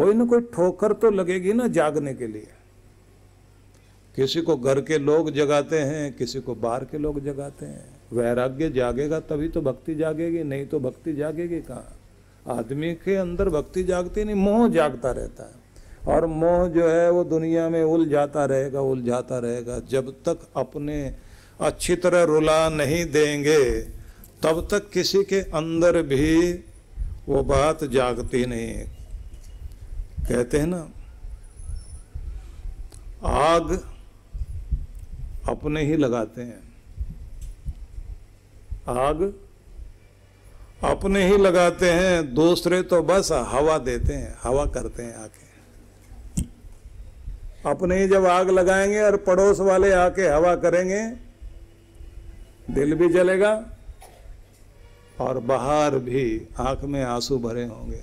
कोई ना कोई ठोकर तो लगेगी ना जागने के लिए। किसी को घर के लोग जगाते हैं, किसी को बाहर के लोग जगाते हैं। वैराग्य जागेगा तभी तो भक्ति जागेगी, नहीं तो भक्ति जागेगी कहाँ? आदमी के अंदर भक्ति जागती नहीं, मोह जागता रहता है। और मोह जो है वो दुनिया में उलझाता रहेगा उलझाता रहेगा। जब तक अपने अच्छी तरह रुला नहीं देंगे, तब तक किसी के अंदर भी वो बात जागती नहीं। कहते हैं ना, आग अपने ही लगाते हैं। आग अपने ही लगाते हैं, दूसरे तो बस हवा देते हैं, हवा करते हैं आके। अपने ही जब आग लगाएँगे और पड़ोस वाले आके हवा करेंगे, दिल भी जलेगा और बाहर भी आँख में आँसू भरे होंगे।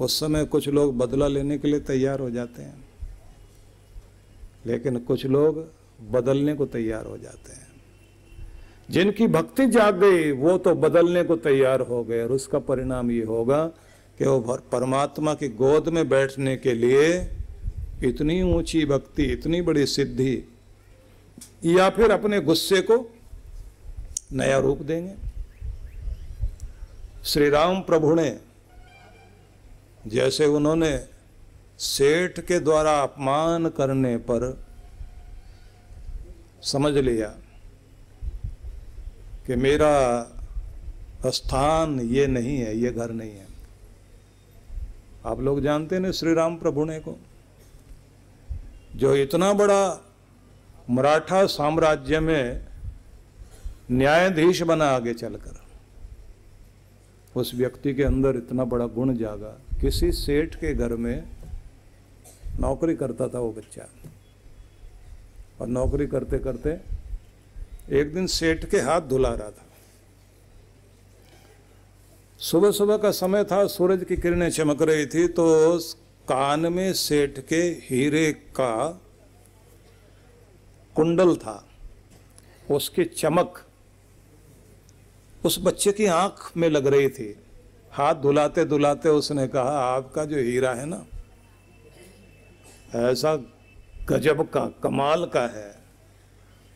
उस समय कुछ लोग बदला लेने के लिए तैयार हो जाते हैं। लेकिन कुछ लोग बदलने को तैयार हो जाते हैं। जिनकी भक्ति जाग गई, वो तो बदलने को तैयार हो गए और उसका परिणाम ये होगा कि वो परमात्मा की गोद में बैठने के लिए इतनी ऊँची भक्ति, इतनी बड़ी सिद्धि या फिर अपने गुस्से को नया रूप देंगे। श्री राम प्रभु ने जैसे उन्होंने सेठ के द्वारा अपमान करने पर समझ लिया कि मेरा स्थान ये नहीं है, ये घर नहीं है। आप लोग जानते हैं श्री राम प्रभु ने को? जो इतना बड़ा मराठा साम्राज्य में न्यायाधीश बना आगे चलकर, उस व्यक्ति के अंदर इतना बड़ा गुण जागा किसी सेठ के घर में नौकरी करता था वो बच्चा। और नौकरी करते करते एक दिन सेठ के हाथ धुला रहा था। सुबह सुबह का समय था, सूरज की किरणें चमक रही थी तो कान में सेठ के हीरे का कुंडल था। उसकी चमक उस बच्चे की आँख में लग रही थी। हाथ धुलाते धुलाते उसने कहा, आपका जो हीरा है ना, ऐसा गजब का, कमाल का है।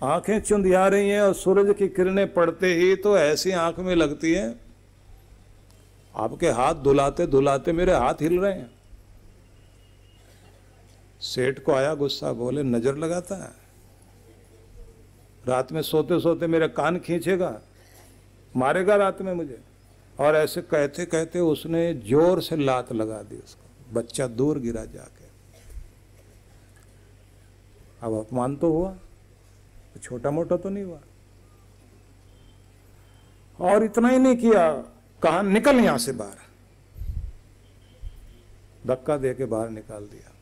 आँखें चुंधिया रही हैं और सूरज की किरणें पड़ते ही तो ऐसी आँख में लगती है, आपके हाथ धुलाते धुलाते मेरे हाथ हिल रहे हैं। सेठ को आया गुस्सा, बोले, नज़र लगाता है। रात में सोते सोते मेरे कान खींचेगा, मारेगा रात में मुझे। और ऐसे कहते कहते उसने ज़ोर से लात लगा दी उसको। बच्चा दूर गिरा जाके। अब अपमान तो हुआ। छोटा मोटा तो नहीं हुआ। और इतना ही नहीं किया। कहा, निकल यहाँ से बाहर। धक्का दे के बाहर निकाल दिया।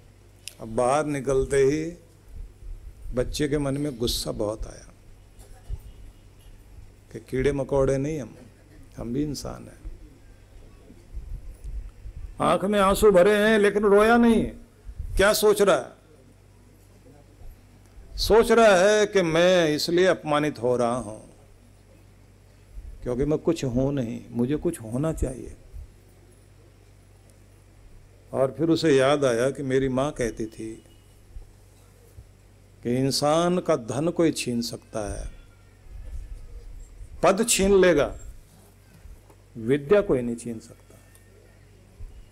अब बाहर निकलते ही बच्चे के मन में गुस्सा बहुत आया कि कीड़े मकोड़े नहीं हम। हम भी इंसान हैं। आँख में आँसू भरे हैं, लेकिन रोया नहीं। क्या सोच रहा है? सोच रहा है कि मैं इसलिए अपमानित हो रहा हूँ, क्योंकि मैं कुछ हूँ नहीं, मुझे कुछ होना चाहिए। और फिर उसे याद आया कि मेरी माँ कहती थी कि इंसान का धन कोई छीन सकता है, पद छीन लेगा। विद्या कोई नहीं छीन सकता।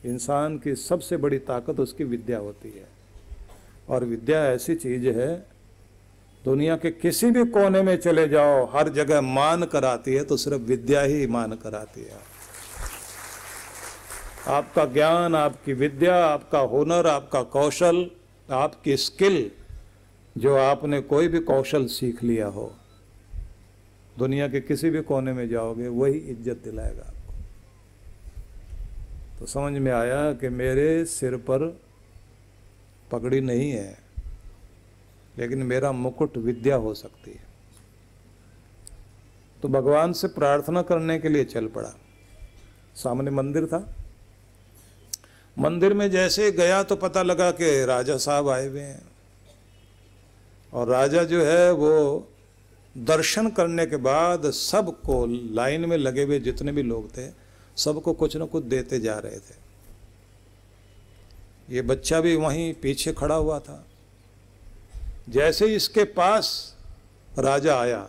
इंसान की सबसे बड़ी ताकत उसकी विद्या होती है। और विद्या ऐसी चीज़ है, दुनिया के किसी भी कोने में चले जाओ, हर जगह मान कराती है तो सिर्फ़ विद्या ही मान कराती है। आपका ज्ञान, आपकी विद्या, आपका हुनर, आपका कौशल, आपकी स्किल, जो आपने कोई भी कौशल सीख लिया हो, दुनिया के किसी भी कोने में जाओगे, वही इज़्ज़त दिलाएगा तो समझ में आया कि मेरे सिर पर पगड़ी नहीं है, लेकिन मेरा मुकुट विद्या हो सकती है। तो भगवान से प्रार्थना करने के लिए चल पड़ा। सामने मंदिर था। मंदिर में जैसे गया तो पता लगा कि राजा साहब आए हुए हैं। और राजा जो है वो दर्शन करने के बाद सबको लाइन में लगे हुए जितने भी लोग थे सबको कुछ न कुछ देते जा रहे थे। ये बच्चा भी वहीं पीछे खड़ा हुआ था। जैसे ही इसके पास राजा आया,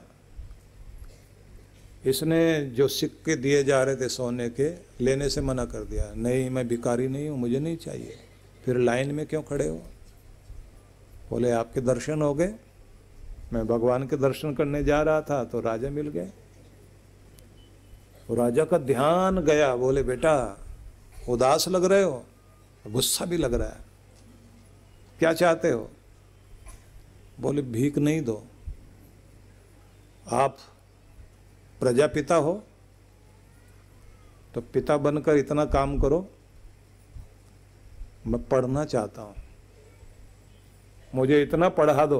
इसने जो सिक्के दिए जा रहे थे सोने के, लेने से मना कर दिया। नहीं, मैं भिकारी नहीं हूँ, मुझे नहीं चाहिए। फिर लाइन में क्यों खड़े हो? बोले, आपके दर्शन हो गए। मैं भगवान के दर्शन करने जा रहा था तो राजा मिल गए। राजा का ध्यान गया। बोले, बेटा, उदास लग रहे हो? गुस्सा भी लग रहा है। क्या चाहते हो? बोले, भीख नहीं दो। आप प्रजापिता हो तो पिता बनकर इतना काम करो। मैं पढ़ना चाहता हूँ। मुझे इतना पढ़ा दो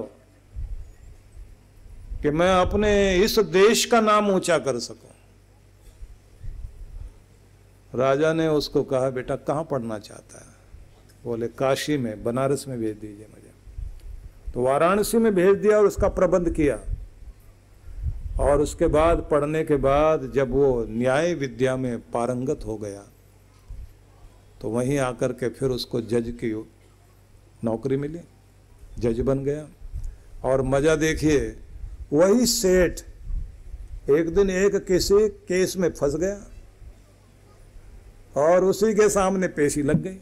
कि मैं अपने इस देश का नाम ऊँचा कर सकूँ। राजा ने उसको कहा, बेटा, कहाँ पढ़ना चाहता है? बोले, काशी में, बनारस में भेज दीजिए मुझे। तो वाराणसी में भेज दिया और उसका प्रबंध किया। और उसके बाद, पढ़ने के बाद, जब वो न्याय विद्या में पारंगत हो गया तो वहीं आकर के फिर उसको जज की नौकरी मिली, जज बन गया। और मज़ा देखिए, वही सेठ एक दिन एक किसी केस में फंस गया। और उसी के सामने पेशी लग गई।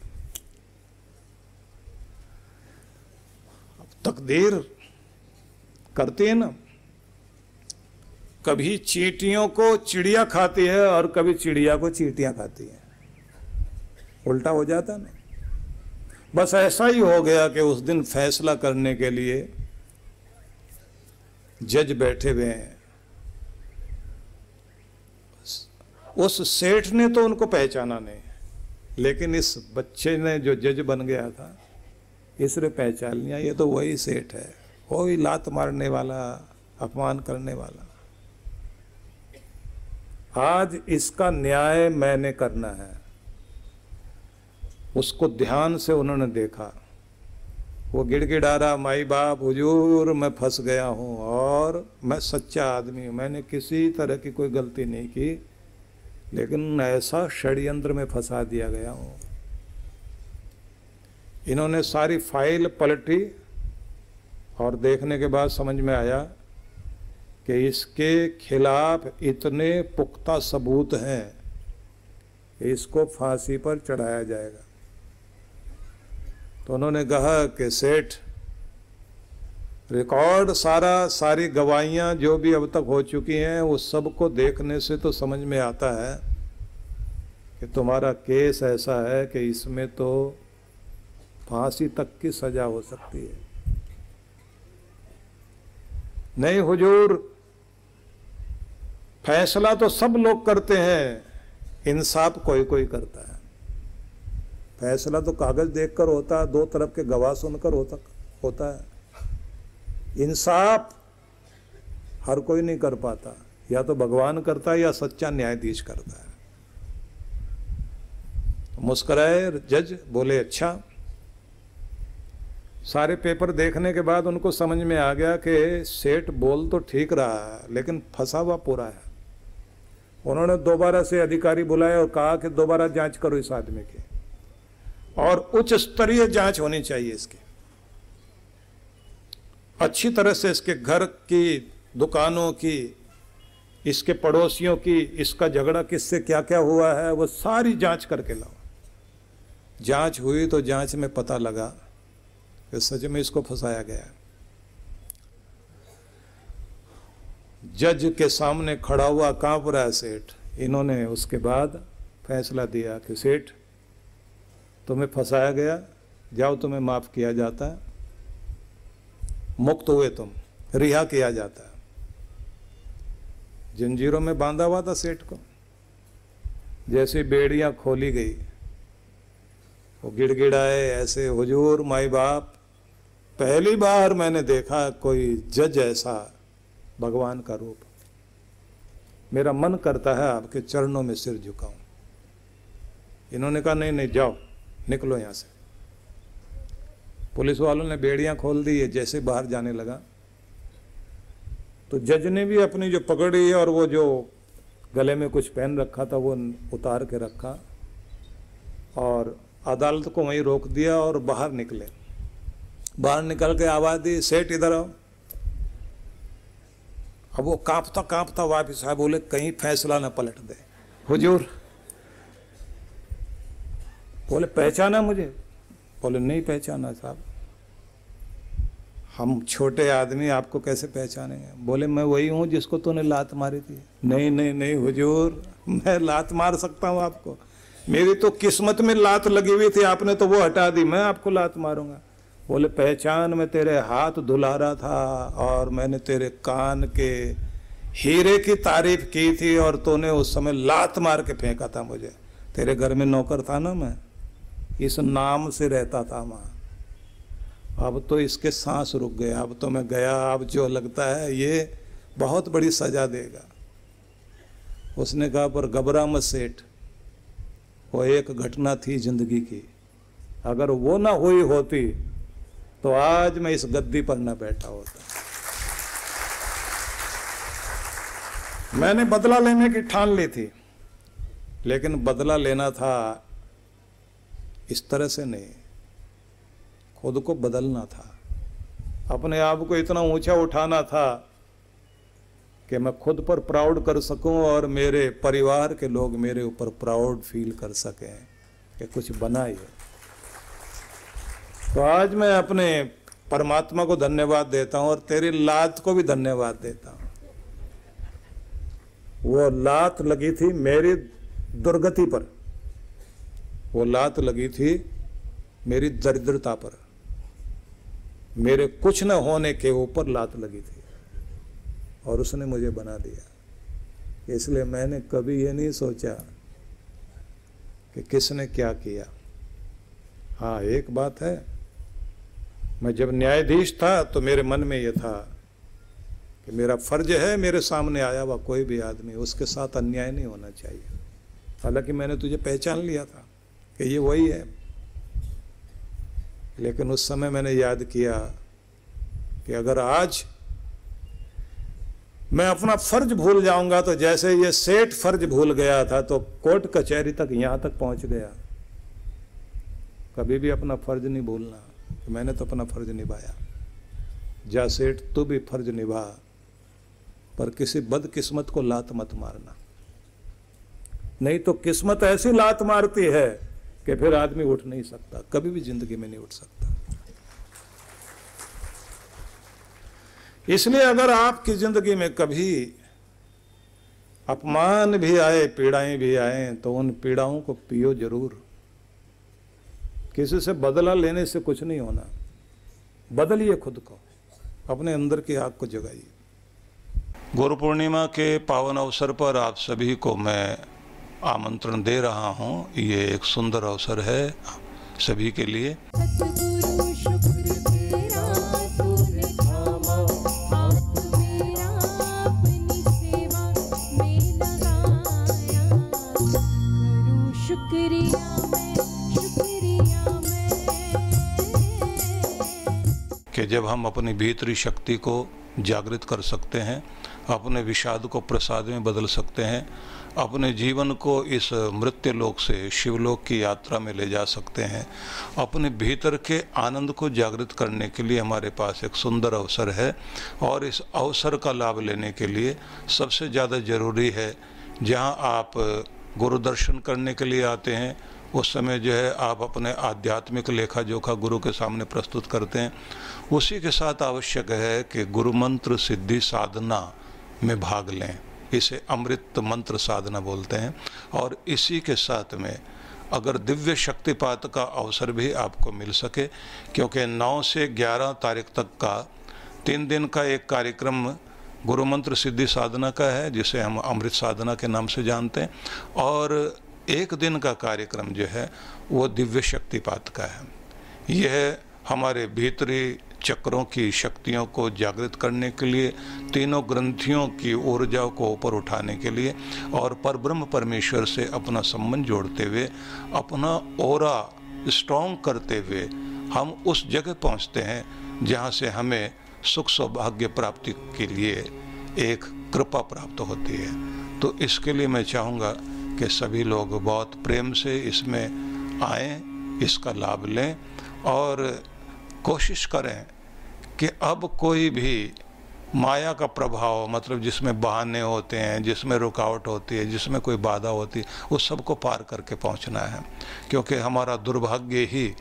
अब तकदीर करती है ना। कभी चीटियों को चिड़िया खाती है और कभी चिड़िया को चीटियाँ खाती है। उल्टा हो जाता ना। बस ऐसा ही हो गया कि उस दिन फैसला करने के लिए जज बैठे हुए हैं। उस सेठ ने तो उनको पहचाना नहीं। लेकिन इस बच्चे ने जो जज बन गया था, इसने पहचान लिया, ये तो वही सेठ है। वही लात मारने वाला, अपमान करने वाला। आज इसका न्याय मैंने करना है। उसको ध्यान से उन्होंने देखा। वो गिड़गिड़ा रहा माई बाप, हुजूर, मैं फंस गया हूँ और मैं सच्चा आदमी हूँ। मैंने किसी तरह की कोई गलती नहीं की। लेकिन ऐसा षड्यंत्र में फंसा दिया गया हूँ। इन्होंने सारी फ़ाइल पलटी और देखने के बाद समझ में आया कि इसके खिलाफ इतने पुख्ता सबूत हैं कि इसको फांसी पर चढ़ाया जाएगा। तो उन्होंने कहा कि सेठ रिकॉर्ड सारा, सारी गवाहियाँ जो भी अब तक हो चुकी हैं उस सबको देखने से तो समझ में आता है कि तुम्हारा केस ऐसा है कि इसमें तो फांसी तक की सजा हो सकती है। नहीं हुजूर, फैसला तो सब लोग करते हैं, इंसाफ कोई कोई करता है। फैसला तो कागज़ देखकर होता है दो तरफ़ के गवाह सुनकर होता होता है। इंसाफ हर कोई नहीं कर पाता। या तो भगवान करता है या सच्चा न्यायाधीश करता है। मुस्कराए, जज बोले अच्छा। सारे पेपर देखने के बाद उनको समझ में आ गया कि सेठ बोल तो ठीक रहा है, लेकिन फंसा हुआ पूरा है। उन्होंने दोबारा से अधिकारी बुलाए और कहा कि दोबारा जाँच करो इस आदमी की। और उच्च स्तरीय जाँच होनी चाहिए इसकी। अच्छी तरह से इसके घर की, दुकानों की, इसके पड़ोसियों की, इसका झगड़ा किससे क्या क्या हुआ है, वो सारी जाँच करके लाओ। जाँच हुई तो जाँच में पता लगा कि सच में इसको फंसाया गया। जज के सामने खड़ा हुआ काँप रहा है सेठ। इन्होंने उसके बाद फैसला दिया कि सेठ, तुम्हें फंसाया गया, जाओ तुम्हें माफ़ किया जाता है। मुक्त हुए तुम, रिहा किया जाता है। जंजीरों में बांधा हुआ था सेठ को, जैसे बेड़ियाँ खोली गई, वो गिड़गिड़ाए ऐसे, हुजूर, माई बाप, पहली बार मैंने देखा कोई जज ऐसा भगवान का रूप। मेरा मन करता है आपके चरणों में सिर झुकाऊं। इन्होंने कहा, नहीं नहीं, जाओ, निकलो यहाँ से। पुलिस वालों ने बेड़ियाँ खोल दी है जैसे बाहर जाने लगा। तो जज ने भी अपनी जो पकड़ी और वो जो गले में कुछ पहन रखा था वो उतार के रखा और अदालत को वहीं रोक दिया और बाहर निकले। बाहर निकल के आवाज़ दी सेठ इधर आओ। अब वो कांपता कांपता वापिस आए बोले कहीं फैसला न पलट दे। हुजूर। बोले पहचाना मुझे? बोले नहीं पहचाना साहब। हम छोटे आदमी आपको कैसे पहचानेंगे? बोले, मैं वही हूँ जिसको तूने लात मारी थी। नहीं नहीं नहीं हुजूर, मैं लात मार सकता हूँ आपको। मेरी तो किस्मत में लात लगी हुई थी, आपने तो वो हटा दी, मैं आपको लात मारूँगा। बोले, पहचान में तेरे हाथ धुला रहा था और मैंने तेरे कान के हीरे की तारीफ़ की थी और तूने उस समय लात मार के फेंका था मुझे। तेरे घर में नौकर था ना मैं? इस नाम से रहता था वहाँ अब तो इसके सांस रुक गए, अब तो मैं गया, अब जो लगता है ये बहुत बड़ी सजा देगा। उसने कहा, पर घबरा मत सेठ, वो एक घटना थी ज़िंदगी की। अगर वो ना हुई होती तो आज मैं इस गद्दी पर ना बैठा होता। मैंने बदला लेने की ठान ली थी, लेकिन बदला लेना था इस तरह से नहीं। खुद को बदलना था। अपने आप को इतना ऊँचा उठाना था कि मैं खुद पर प्राउड कर सकूँ और मेरे परिवार के लोग मेरे ऊपर प्राउड फील कर सकें कि कुछ बना ये। तो आज मैं अपने परमात्मा को धन्यवाद देता हूँ और तेरी लात को भी धन्यवाद देता हूँ। वो लात लगी थी मेरी दुर्गति पर। वो लात लगी थी मेरी दरिद्रता पर। मेरे कुछ न होने के ऊपर लात लगी थी और उसने मुझे बना दिया। इसलिए मैंने कभी ये नहीं सोचा कि किसने क्या किया। हाँ एक बात है, मैं जब न्यायाधीश था तो मेरे मन में यह था कि मेरा फ़र्ज़ है, मेरे सामने आया हुआ कोई भी आदमी, उसके साथ अन्याय नहीं होना चाहिए। हालाँकि मैंने तुझे पहचान लिया था। कि ये वही है। लेकिन उस समय मैंने याद किया कि अगर आज मैं अपना फ़र्ज़ भूल जाऊँगा तो जैसे ये सेठ फ़र्ज़ भूल गया था तो कोर्ट कचहरी तक यहाँ तक पहुँच गया। कभी भी अपना फ़र्ज़ नहीं भूलना। कि मैंने तो अपना फ़र्ज़ निभाया। जा सेठ, तू भी फ़र्ज़ निभा, पर किसी बदकिस्मत को लात मत मारना। नहीं तो किस्मत ऐसी लात मारती है कि फिर आदमी उठ नहीं सकता, कभी भी ज़िंदगी में नहीं उठ सकता। इसलिए अगर आपकी ज़िंदगी में कभी अपमान भी आए, पीड़ाएँ भी आए तो उन पीड़ाओं को पियो ज़रूर। किसी से बदला लेने से कुछ नहीं होना। बदलिए खुद को, अपने अंदर की आग को जगाइए। गुरु पूर्णिमा के पावन अवसर पर आप सभी को मैं आमंत्रण दे रहा हूँ। ये एक सुंदर अवसर है सभी के लिए। कि जब हम अपनी भीतरी शक्ति को जागृत कर सकते हैं अपने विषाद को प्रसाद में बदल सकते हैं, अपने जीवन को इस मृत्यु लोक से शिवलोक की यात्रा में ले जा सकते हैं, अपने भीतर के आनंद को जागृत करने के लिए हमारे पास एक सुंदर अवसर है और इस अवसर का लाभ लेने के लिए सबसे ज़्यादा ज़रूरी है, जहाँ आप गुरु दर्शन करने के लिए आते हैं, उस समय जो है आप अपने आध्यात्मिक लेखा जोखा गुरु के सामने प्रस्तुत करते हैं। उसी के साथ आवश्यक है कि गुरु मंत्र सिद्धि साधना में भाग लें। इसे अमृत मंत्र साधना बोलते हैं। और इसी के साथ में अगर दिव्य शक्तिपात का अवसर भी आपको मिल सके, क्योंकि 9 से 11 तारीख तक का तीन दिन का एक कार्यक्रम गुरु मंत्र सिद्धि साधना का है, जिसे हम अमृत साधना के नाम से जानते हैं। और एक दिन का कार्यक्रम जो है, वो दिव्य शक्तिपात का है। यह हमारे भीतरी चक्रों की शक्तियों को जागृत करने के लिए, तीनों ग्रंथियों की ऊर्जा को ऊपर उठाने के लिए और पर ब्रह्म परमेश्वर से अपना संबंध जोड़ते हुए, अपना ओरा स्ट्रॉन्ग करते हुए हम उस जगह पहुँचते हैं जहाँ से हमें सुख सौभाग्य प्राप्ति के लिए एक कृपा प्राप्त होती है। तो इसके लिए मैं चाहूँगा कि सभी लोग बहुत प्रेम से इसमें आएँ, इसका लाभ लें और कोशिश करें कि अब कोई भी माया का प्रभाव मतलब जिसमें बहाने होते हैं, जिसमें रुकावट होती है, जिसमें कोई बाधा होती है उस सबको पार करके पहुँचना है। क्योंकि हमारा दुर्भाग्य ही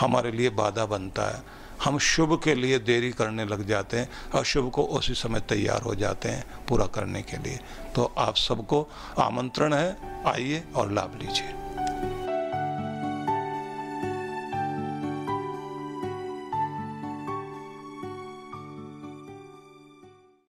हमारे लिए बाधा बनता है। हम शुभ के लिए देरी करने लग जाते हैं और शुभ को उसी समय तैयार हो जाते हैं पूरा करने के लिए। तो आप सबको आमंत्रण है। आइए और लाभ लीजिए।